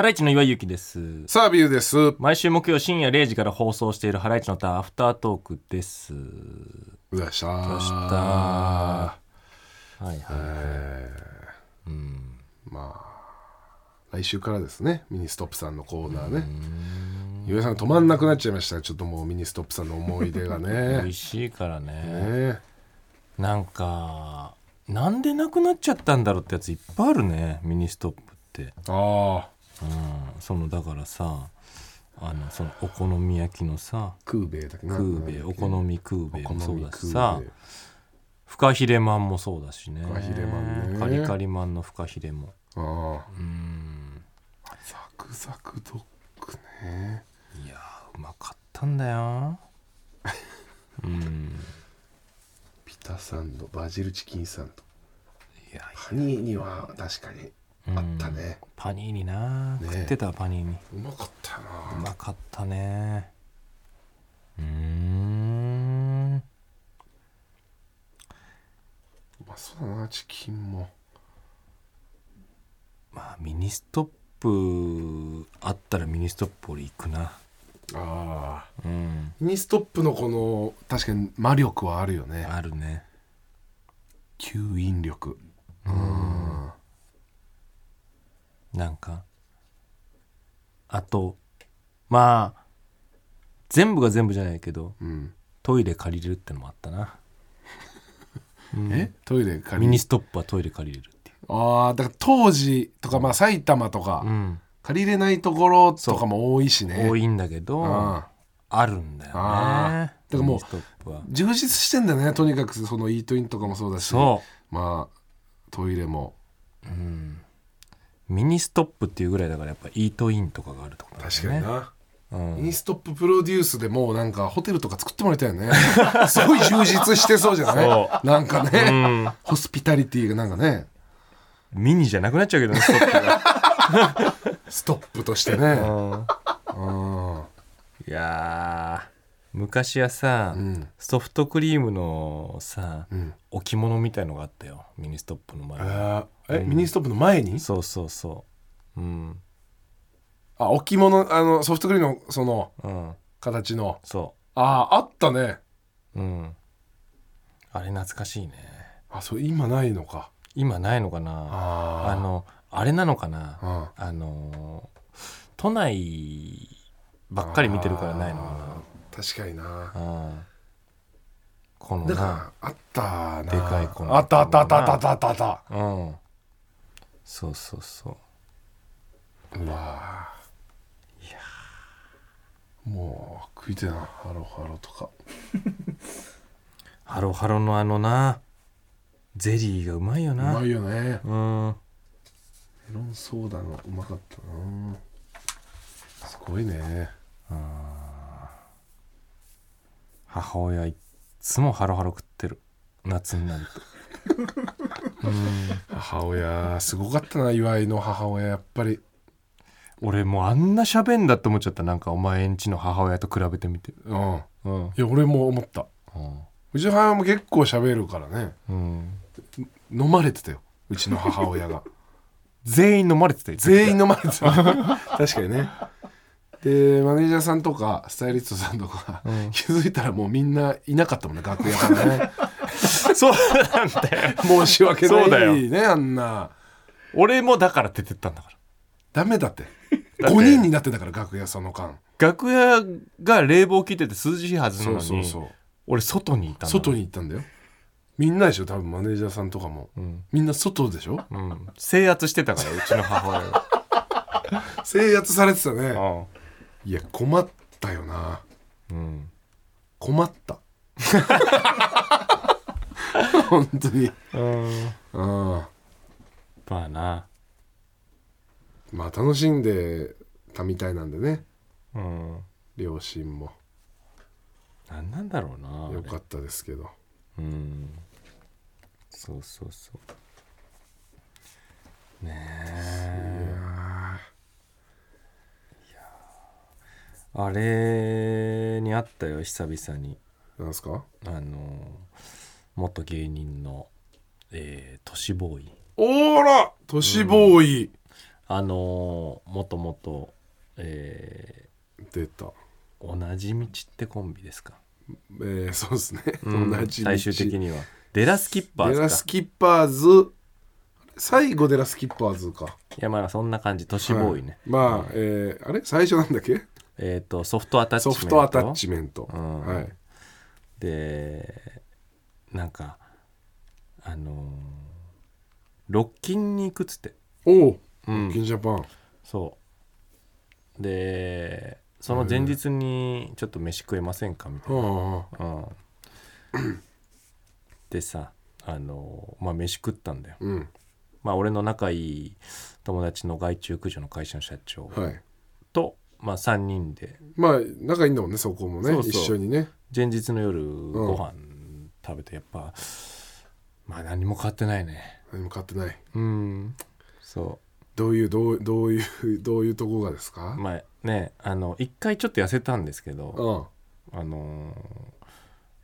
ハライチの岩井ゆきです。さあビューです。毎週木曜深夜0時から放送しているハライチのターンアフタートークです。うざした。どした。はいはいえーまあ来週からですね。ミニストップさんのコーナーね。岩井さん止まんなくなっちゃいましたちょっともうミニストップさんの思い出が美ね味しいからね。ね。なんかなんでなくなっちゃったんだろうってやついっぱいあるね。ミニストップって。ああうん。そのだからさあのそのお好み焼きのさクーだっけな。クーベイお好みクーもそうだしさフカヒレマンもそうだしね。フカヒレマンね。カリカリマンのフカヒレも。ああ。うん。ザクザクドッグね。いやーうまかったんだよ。うん。ピタサンドバジルチキンサンド。いや。ハニーには確かにあったね。パニーニな、ね。食ってたパニーニ。うまかったようなまかったね。うーん。うまそうだなチキンも。まあミニストップあったらミニストップ俺行くな。ああ。うん。ミニストップのこの確かに魔力はあるよね。あるね。吸引力。うんなんか。あとまあ全部が全部じゃないけどうん。トイレ借りれるってのもあったな、う んえ？トイレ借りミニストップはトイレ借りれるっていああだから当時とかまあ埼玉とか、う、うん。借りれないところとかも多いしね。多いんだけどああるんだよね。あー。だからもう充実してんだよね。とにかくそのイートインとかもそうだし。そまあトイレも。う、うん、ミニストップっていうぐらいだからやっぱイートインとかがあるってことだよね。確かにな、うん。ミニストッププロデュースでもうなんかホテルとか作ってもらいたいよね。すごい充実してそうじゃない？そなんかね、うん。ホスピタリティがなんかね。ミニじゃなくなっちゃうけどねストップが。ストップとしてね。うん。うん。いやー昔はさ、うん。ソフトクリームのさ、うん。置物みたいのがあったよ。ミニストップの前に。あー。え、ミニストップの前に？そうそうそう。うん。あ置物あのソフトクリームのそのうん。形の。そあああったね。ううん。あれ懐かしいね。あそう今ないのか。今ないのかな。あー。あのあれなのかな。うん。あの都内ばっかり見てるからないのかあー確かにな。なうん。このだなからあったな。でかいこのあったあったあったあったあった。あったあったうん。そうそうそう。うわいやもう食いてえな。ハロハロとか。ハロハロのあのなゼリーがうまいようなまいよね。うん。メロンソーダのうまかったな。すごいね母親いっつもハロハロ食ってる。夏になると。母親すごかったな岩井の母親やっぱり。俺もうあんな喋んだって思っちゃったなんかお前んちの母親と比べてみて。うん。うん。いや俺も思った。うちの母親も結構喋るからね。うん。飲まれてたようちの母親が。全員飲まれてたよ全員飲まれてた確かにねでマネージャーさんとかスタイリストさんとか、気づいたらもうみんないなかったもんね楽屋からね。そうなんだよ。申し訳ないそうだよ。ねあんな。俺もだから出てったんだから。ダメだって。って。5人になってたから楽屋その間。楽屋が冷房切ってて涼しいはずなそのにうそうそう。俺外にいたんだ外に行ったんだよ。みんなでしょ多分マネージャーさんとかも、ん。みんな外でしょ？うん、制圧してたからうちの母親が。制圧されてたね。ういや困ったよな。んうん。困った。本当に。うん。うん。まあな。まあ楽しんでたみたいなんでね。うん。両親も。何なんだろうなあれ。よかったですけど。うん。そうそうそう。ねい。えあれにあったよ久々に。ーなんすか？あの元芸人のえー、都市ボーイ。おーら！都市ボーイ、あのーもともとえ出た、ー同じ道ってコンビですか、えー、そうですね、うん。同じ道。最終的には。デラスキッパーデズか。ラスキッパーズ。最後デラスキッパーズか。いやまあそんな感じ。都市ボーイね、はい。まあ、えーあれ？最初なんだっけ？えっ、とソフトアタッチメント。ソフトアタッチメント、うん。はい。でなんかあのーロッキンに行くっつって。おお、うん。キンジャパン。そう。でその前日にちょっと飯食えませんかみたいな、はうん、でさあのまあ飯食ったんだよ。あうん。まあ俺の仲いい友達の害虫駆除の会社の社長はい。と、まあ3人で。まあ仲いいんだもんねそこもねそうそう。一緒にね。前日の夜ご飯食べてやっぱ、まあ何も変わってないね。何も買ってない。うん。そどういうどうどういうどういうとこがですか？うまあねあの一回ちょっと痩せたんですけどうん。あのー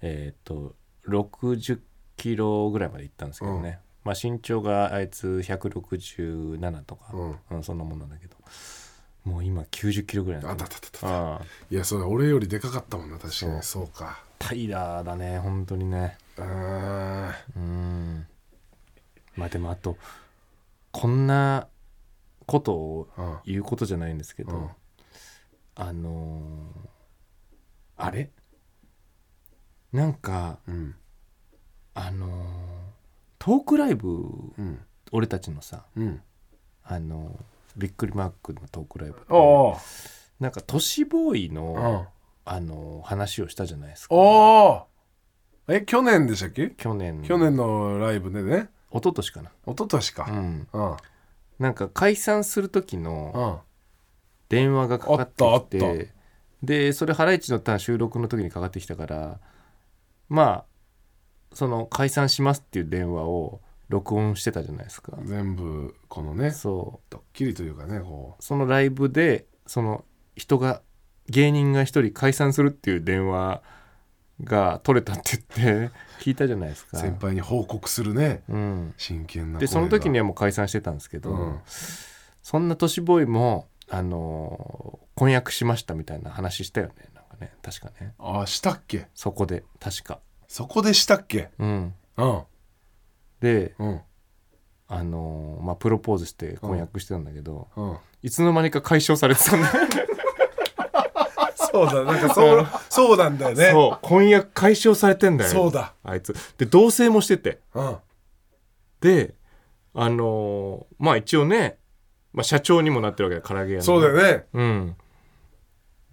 えっ、と60キロぐらいまでいったんですけどね、まあ身長があいつ167とか、うん。うんそんなもんなんだけどもう今90キロぐらいあだたたたいやそれ俺よりでかかったもんな確かそう。にそうか。タイラーだね本当にね。あうん。まあでもあとこんなことを言うことじゃないんですけど、うん。あのーあれ？なんかうん。あのートークライブうん。俺たちのさうん。あのーびっくりマークのトークライブ。なんか都市ボーイうん。の、あのー話をしたじゃないですか。おおえ去年でしたっけ？去年。去年のライブでね。一昨年かな。一昨年か。うん。うん。うんなんか解散する時のうん。電話がかかってきたあってでそれハライチのターン収録の時にかかってきたからまあその解散しますっていう電話を録音してたじゃないですか。全部このねそドッキリというかねこう。そのライブでその人が芸人が一人解散するっていう電話が取れたって言って 聞いたじゃないですか。う先輩に報告するねうん、真剣なでその時にははもう解散してたんですけど、うん。そんな都市ボーイもあのー婚約しましたみたいな話したよね。なんかね確かね。ああしたっけ？そこで確か。そこでしたっけ？うん。うんでうん。あのーまあプロポーズして婚約してたんだけど、うん。いつの間にか解消されてたんだよね。そうだなんかそうそうなんだよね。そう婚約解消されてんだよそうだ。あいつ。で同棲もしてて。うん。であのーまあ一応ね、まあ、社長にもなってるわけだ唐揚げ屋の。そうだよね。うん。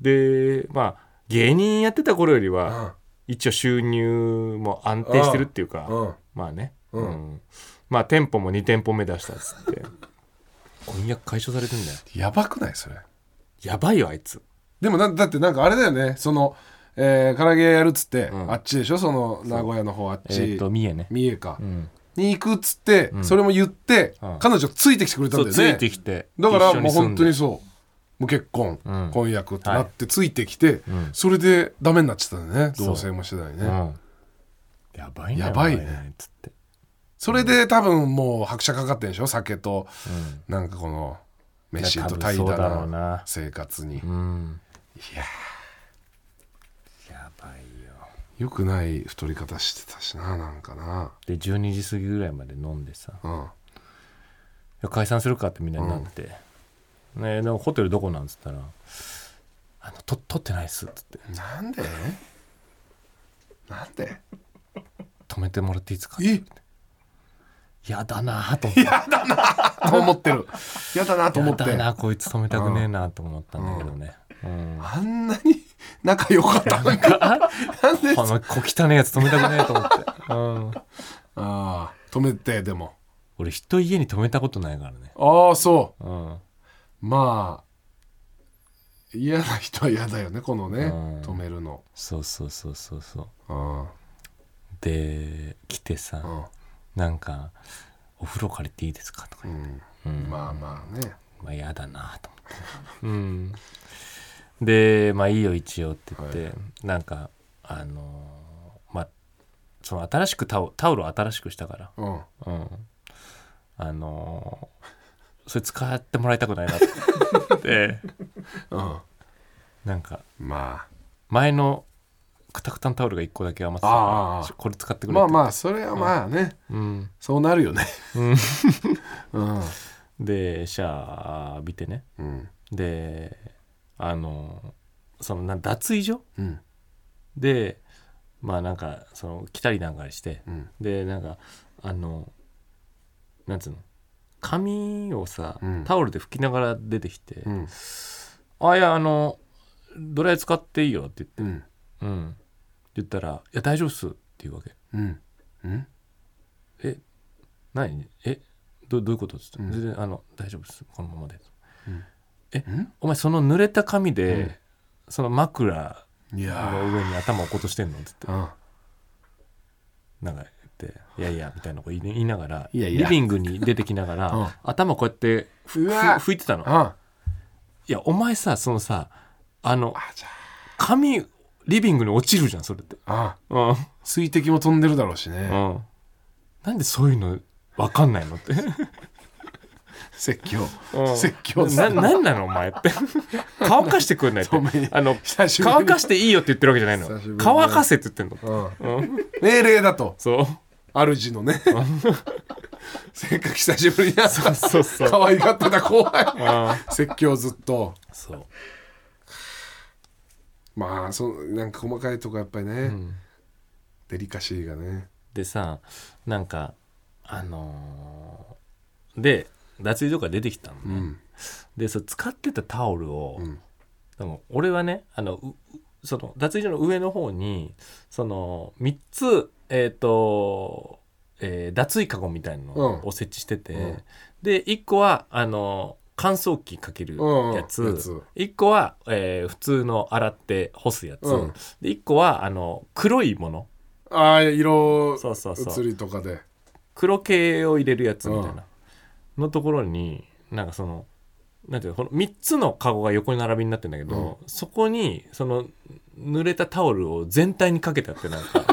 でまあ芸人やってた頃よりは一応収入も安定してるっていうかうんうん。まあね、うん。まあ店舗も2店舗目出したっつって。婚約解消されてんだよ。やばくない？それ。やばいよあいつ。でもなだってなんかあれだよね。そのえー、唐揚げやるっつって、うん。あっちでしょ？その名古屋の方あっえっ、ち、と三重ね。三重か、うん。に行くっつって、うん。それも言って、うん。彼女ついてきてくれたんだよね。いてきて。だからもう本当にそう。もう結婚、うん。婚約ってなってついてきて、うん。それでダメになっちゃったんだよね。同棲もしてたりね、うん。やばいねやばいね。お前あいつってそれで多分もう拍車かかってんでしょ？酒とうん。なんかこの飯と怠惰な生活に、うん。いややばいよ。よくない太り方してたしななんかな。で12時過ぎぐらいまで飲んでさ。うん。解散するかってみんなになって、ねでもホテルどこなんつったら「あのと取ってないっす」っつって。なんで？なんで「止めてもらっていいですか?」え？やだなぁと。思ってやだなと思ってる。やだなと思って。やだなこいつ止めたくねえなと思ったんだけどね、うん。あんなに仲良かったのに。なんで？あの小汚いやつ止めたくねえと思って、うん、ああ止めてでも。俺人家に止めたことないからね、ああそう。ん、うまあ嫌な人は嫌だよねこのね。うん。止めるの。そうそうそうそうそう。うんで来てさ、うんなんか「お風呂借りていいですか?」とか。う言って、ん。うん。まあまあね。まあ嫌だなと思って、うん、で「まあいいよ一応」って言って、なんかあのーまあその新しくタオタオルを新しくしたから、うん。うん、あのーそれ使ってもらいたくないなって思ってうん。なんかま前のくたくたのタオルが1個だけ余ってたからこれ使ってくれまあまあそれはまあね。うん。そうなるよね。うん。うん。でシャワー浴びてね。うん。であのそのな脱衣所？うん。でまあなんかその来たりなんかして。うん。でなんかあのなんつうの？髪をさ、うん。タオルで拭きながら出てきて「うん。あいやあのドライヤー使っていいよ」って言って。うん「うん」って言ったら「いや大丈夫っす」って言うわけ。うん。うん「え？何え？どどういうこと?」っつって、うん。全然あの「大丈夫っす。このままで」うんえ？うん？お前その濡れた髪で、うん。その枕いやの上に頭を落っことしてんの?」って言って。ーうん。なんか言って「いやいや」みたいなこと言い言いながらいやいや。リビングに出てきながら、うん。頭こうやってふふ拭いてたの。あいやお前さそのさあのあじゃ髪リビングに落ちるじゃんそれって。ああ。うん。水滴も飛んでるだろうしね。うん。なんでそういうの分かんないのって。説教。うん。説教なさ。なんなのお前って。乾かしてくんないって。あの乾かしていいよって言ってるわけじゃないの。乾かせって言ってんの。うん。うん。命令だと。そう。主のね。せっかく久しぶりに会った。そうそう可愛がってた後輩。あ説教ずっと。そうまあそうなんか細かいとこやっぱりね、うん。デリカシーがね。でさなんかあのーで脱衣所から出てきたのね、うん。でそ使ってたタオルを、うん。でも俺はねあのその脱衣所の上の方にその3つえっ、と、えー脱衣かごみたいのうん。を設置してて、うん。で1個はあの乾燥機かけるうん。やつ,、やつ。1個は、えー普通の洗って干すやつ、うん。で1個はあの黒いもの。ああ色そうそうそう。移りとかで。黒系を入れるやつみたいな、のところになんかそのなんていうのこの3つのカゴが横に並びになってるんだけど、そこにその濡れたタオルを全体にかけてあってなんか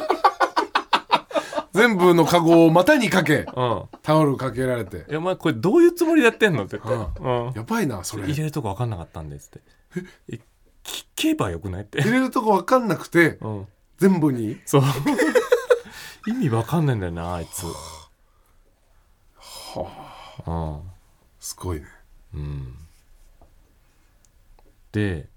全部のカゴを股にかけうん。タオルかけられて「えお前これどういうつもりでやってんの?」って言って、ううん。やばいなそれ。入れるとこ分かんなかったんでっつって「え聞けばよくない?」って。入、れるとこ分かんなくてうん、全部に。そう。意味分かんないんだよなあいつ。はうん。すごいね。うん。で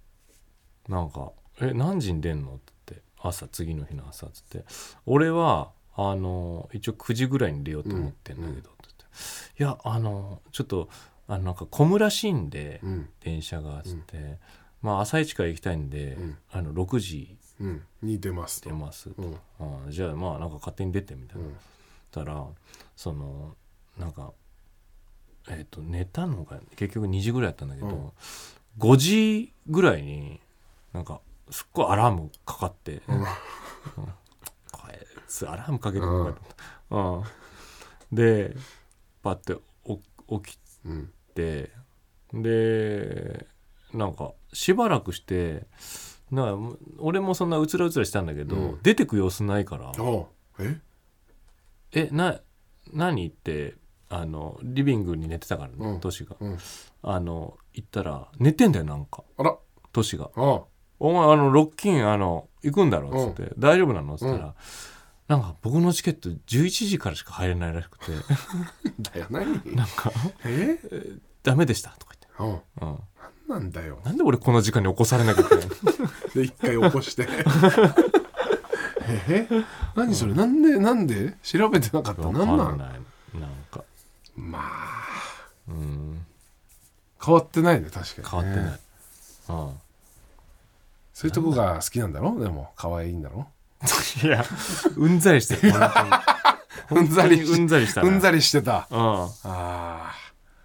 なんか「え何時に出んの?」って言って。朝次の日の朝っつって「俺はあの一応9時ぐらいに出ようと思ってんだけど」って言って「いやあのちょっとあのなんか混むらしいんで、うん。電車が」っつって、まあ朝一から行きたいんで、ん。あの6時うん。に出ますと。出ます、うん。あじゃあまあなんか勝手に出てみたいな、うん。たらそのなんかえっ、と寝たのが結局2時ぐらいだったんだけど、うん。5時ぐらいになんかすっごいアラームかかって、うんうんこいつアラームかけるのかと思ったうんでパッて起きうんてでなんかしばらくしてな俺もそんなうつらうつらしたんだけど、うん出てく様子ないからえ「えな何?」ってあのリビングに寝てたからねトシがあの行ったら寝てんだよなんかあらトシが「お前あのロッキンあの行くんだろ」っつって「大丈夫なの?」っつったら、なんか僕のチケット11時からしか入れないらしくて。だよ何？なんかえ「ダメでした」とかうん言って、うん、なん。なんだよ。なんで俺この時間に起こされなきゃいけないの？で一回起こして。え？何それ？なんでなんで？調べてなかった？わなん？なんか。まあ。うん。変わってないね確かに、ね、変わってない、うん。そういうとこが好きなんだろ？でも可愛いんだろ？いやうんざりしてうんざりしうんざりしたなうんざりしてた。うん。あ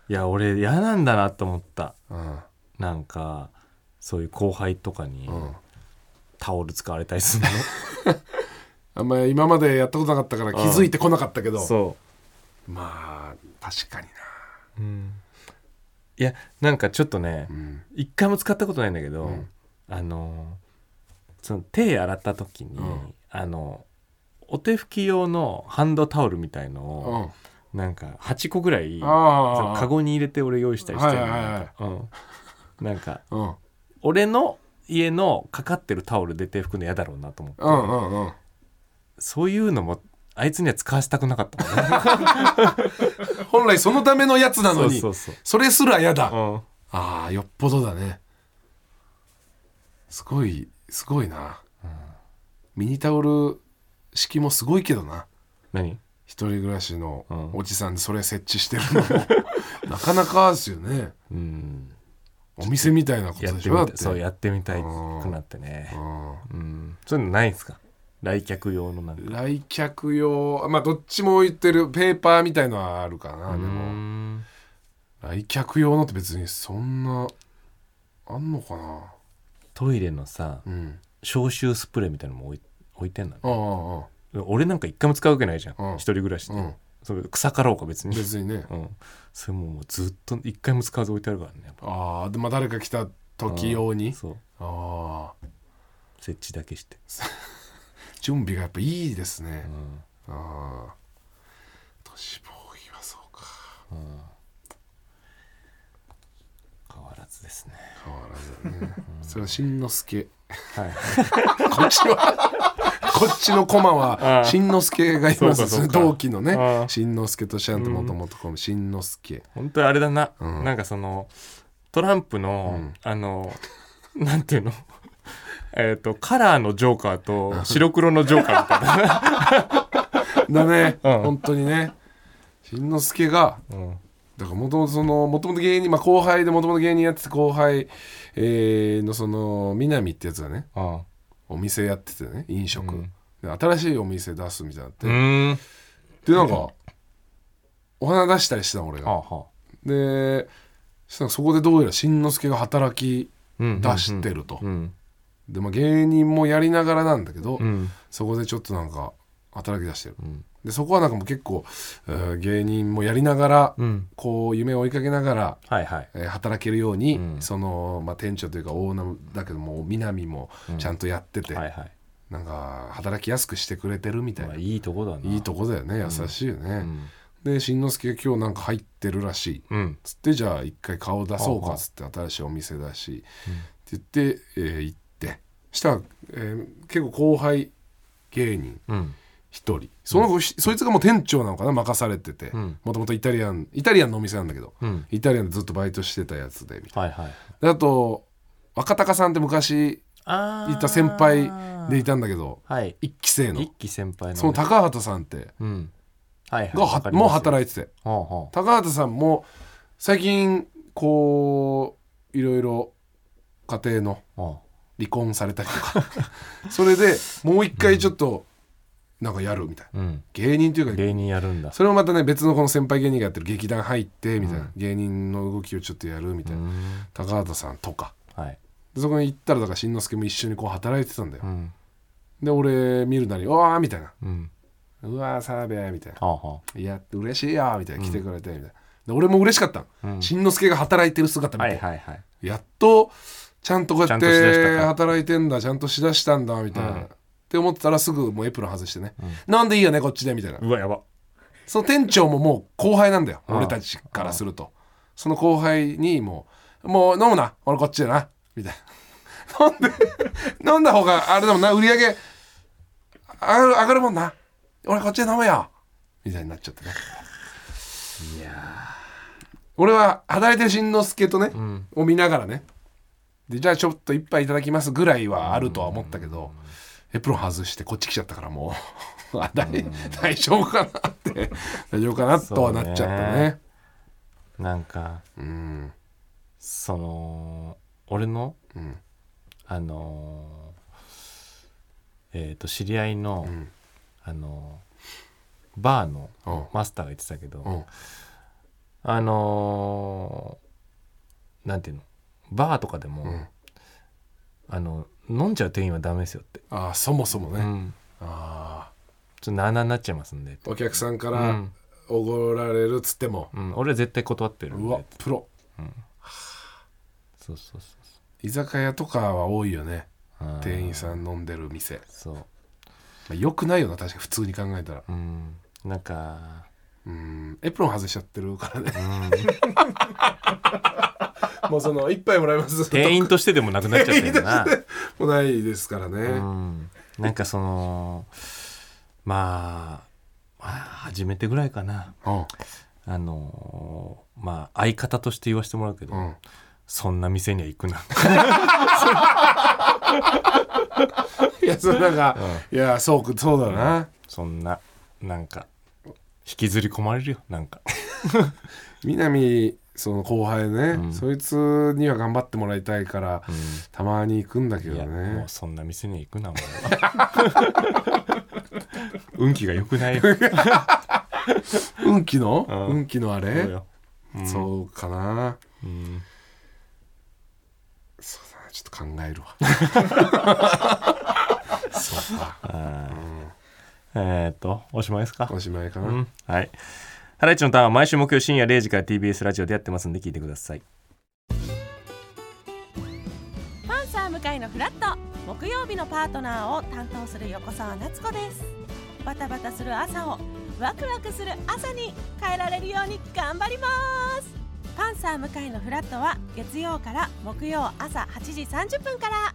いや俺嫌なんだなと思った。あなんかそういう後輩とかにうん。うんタオル使われたりする あんまり今までやったことなかったから気づいてこなかったけど。のそまあ確かにう、うん、いやなんかちょっとねなうん。一回も使ったことないんだけど、うん。あのその手洗った時に、うん。あのお手拭き用のハンドタオルみたいのを、うん。なんか8個ぐらいカゴに入れて俺用意したりしてるなんかうん。俺の家のかかってるタオルで手拭くの嫌だろうなと思って、うんうんうん。そういうのもあいつには使わせたくなかったもんね。本来そのためのやつなのにそうそうそれすら嫌だ。そう、うん。ああよっぽどだね。すごいすごいな、ミニタオル式もすごいけどな。何？一人暮らしのうん。おじさんでそれ設置してるのも。なかなかですよね。うん。お店みたいなことでしょ？そうやってみたいくなってね。うん。そういうのないんすか？来客用のなんか。うん来客用まあどっちも置いてるペーパーみたいのはあるかな。でうもん。来客用のって別にそんなあんのかな？トイレのさうん。消臭スプレーみたいなのも置い置いてんだね。俺なんか一回も使うわけないじゃん、うん。一人暮らしで、うん。それ草かろうか別あに、別にね。うん、それももうずっと一回も使わず置いてあるからねああでまあ誰か来た時用に？そう。ああ。設置だけして、準備がやっぱいいですね。う、ん。ああ。都市ボーイはそうか。変わらずですね。変わらずだねそれはしんのすけ。はい。こっちはこっちのコマあはあしんのすけがいます。そうかそうか。同期のねああ。しんのすけとしゃんともともとこのしんのすけ。本当にあれだな、うん。なんかそのトランプの、うん。あの なんていうの？えっとカラーのジョーカーと白黒のジョーカーみたいな。だね。うん。本当にね。しんのすけがうんだからもともとそのもともと芸人まあ後輩でもともと芸人やってて後輩、えーのその南ってやつがねあお店やっててね飲食、うん。で新しいお店出すみたいになって、うー。んでなんかお花出したりしたの俺が。はあはあ。でそしたらそこでどうやらしんのすけが働きうん。出してると、うん。でまあ芸人もやりながらなんだけど、うん。そこでちょっとなんか働き出してる。うんでそこはなんかもう結構、えー芸人もやりながら、うん。こう夢を追いかけながら、はいはい。えー働けるように、うん。その、まあ、店長というかオーナーだけども南もちゃんとやってて、はいはい。なんか働きやすくしてくれてるみたいな、まあいいとこだな。いいとこだよね優しいよね、うん。でしんのすけが今日なんか入ってるらしい。うん。つってじゃあ一回顔出そうかっつって新しいお店だし、って言って、えー行って。したら、えー結構後輩芸人うん一人。その子、そいつがもう店長なのかな？任されてて。うん。もともとイタリアンイタリアンのお店なんだけど。うん。イタリアンでずっとバイトしてたやつでみたいはいはい。なであと若隆さんって昔いた先輩でいたんだけどはい。一期生の。一期先輩のね。その高畑さんって。うん。はいはい。もう働いてて。高畑さんも最近こういろいろ家庭の離婚されたりとか。それでもう一回ちょっとなんかやるみたいな。あうん。芸人というか芸人やるんだ。それもまたね別のこの先輩芸人がやってる劇団入ってみたいな、うん。芸人の動きをちょっとやるみたいな、うん。高畑さんとか。はい。でそこに行ったらだからしんのすけも一緒にこう働いてたんだよ、うん。で俺見るなり「うわー」みたいな。うん「うわー澤部」みたいな。はあは「いや嬉しいよ」みたいな。来てくれてみたいな、で俺も嬉しかったの、あうん。しんのすけが働いてる姿見て、はいはいはい。やっとちゃんとこうやってか。働いてんだちゃんとしだしたんだみたいな、うんって思ってたらすぐもうエプロン外してね、なんでいいよねこっちでみたいな。うわやば。その店長ももう後輩なんだようん。俺たちからすると。その後輩にもう「もう飲むな俺こっちでな」みたいな。飲んで飲んだ方があれだもんな売り上げ上がる上がるもんな。俺こっちで飲むよ。みたいになっちゃってね。いや俺は働いてるしんのすけとね、うん。を見ながらね。でじゃあちょっと一杯いただきますぐらいはあるとは思ったけど、エプロン外してこっち来ちゃったからもう。あ大大丈夫かなって。大丈夫かなとはなっちゃったね。なんかうん。その俺のうん。あのーえっ、と知り合いの、うん。あのーバーのう。んマスターが言ってたけど、う。んあのーなんていうの？バーとかでも、うん。あの飲んじゃう店員はダメですよって、ああそもそもね、うん、あちょっとなあなあになっちゃいますんで。ってあお客さんかうらん。おごられるっつっても、うん、俺は絶対断ってるんうわでプロ。そうそうそう居酒屋とかは多いよね。そううん店員さん飲んでる店、そう。まあ、よくないよな確かに。普通に考えたら。うん。なんかうん。エプロン外しちゃってるからね。うんもうその一杯もらいます店員としてでもなくなっちゃってるな。もないですからね、うん。なんかそのまあ、まあ、初めてぐらいかな。うん。あのーまあ相方として言わせてもらうけど、うん。そんな店には行くな、いやそれなんか、いやそうくそうだな、そんななんか引きずり込まれるよなんか。南その後輩ね、うん。そいつには頑張ってもらいたいから、うたまに行くんだけんいやもどねうそんな店には行くなお前は運気が良くない？よ運気の、うん。運気のあれ？そうよ。うん。そうかな。うん。そうだなちょっと考えるわ。そうか。あーえーっとおしまいですか？おしまいかな、うん。はいハライチのターンは毎週木曜深夜0時から TBS ラジオでやってますんで聞いてください。パンサー向かいのフラット木曜日のパートナーを担当する横澤夏子です。バタバタする朝をワクワクする朝に変えられるように頑張ります。パンサー向かいのフラットは月曜から木曜朝8時30分から。